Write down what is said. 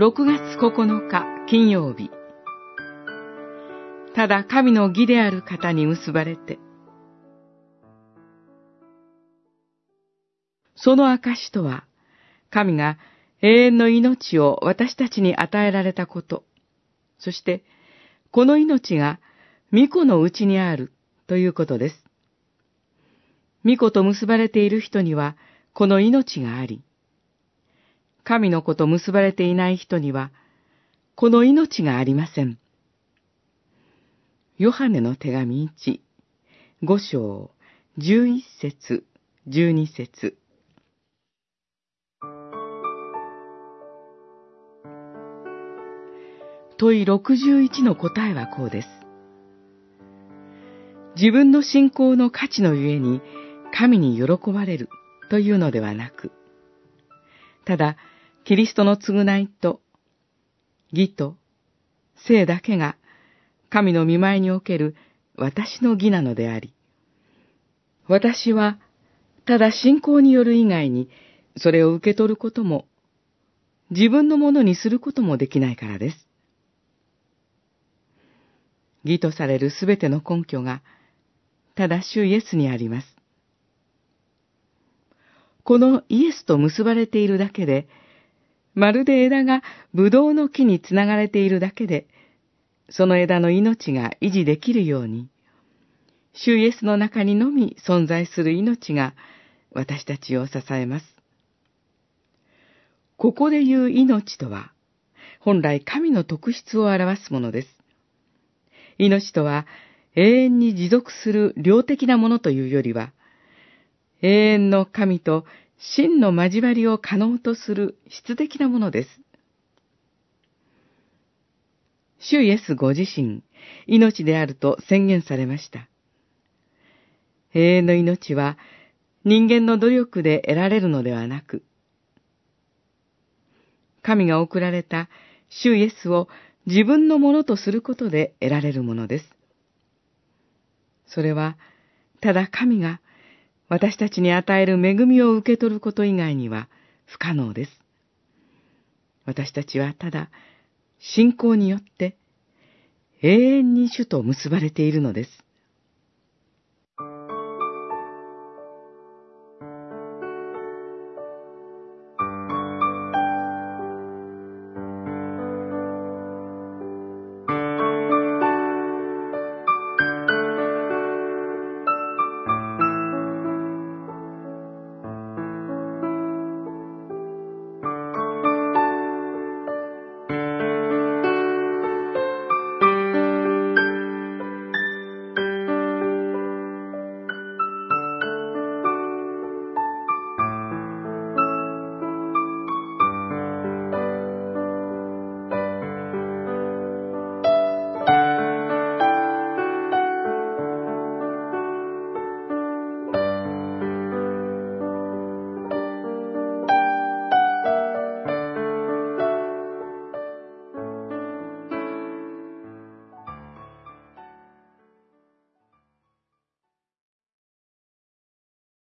6月9日金曜日。ただ神の義である方に結ばれて、その証とは、神が永遠の命を私たちに与えられたこと、そして、この命が巫女のうちにあるということです。巫女と結ばれている人には、この命があり、神の子と結ばれていない人には、この命がありません。ヨハネの手紙1、5章、11節、12節。問い61の答えはこうです。自分の信仰の価値のゆえに神に喜ばれるというのではなく、ただ、キリストの償いと、義と、生だけが、神の見舞いにおける私の義なのであり、私は、ただ信仰による以外に、それを受け取ることも、自分のものにすることもできないからです。義とされるすべての根拠が、ただ主イエスにあります。このイエスと結ばれているだけで、まるで枝がブドウの木につながれているだけで、その枝の命が維持できるように、主イエスの中にのみ存在する命が私たちを支えます。ここで言う命とは、本来神の特質を表すものです。命とは永遠に持続する量的なものというよりは、永遠の神と真の交わりを可能とする質的なものです。主イエスご自身、命であると宣言されました。永遠の命は人間の努力で得られるのではなく、神が送られた主イエスを自分のものとすることで得られるものです。それは、ただ神が私たちに与える恵みを受け取ること以外には不可能です。私たちはただ信仰によって永遠に主と結ばれているのです。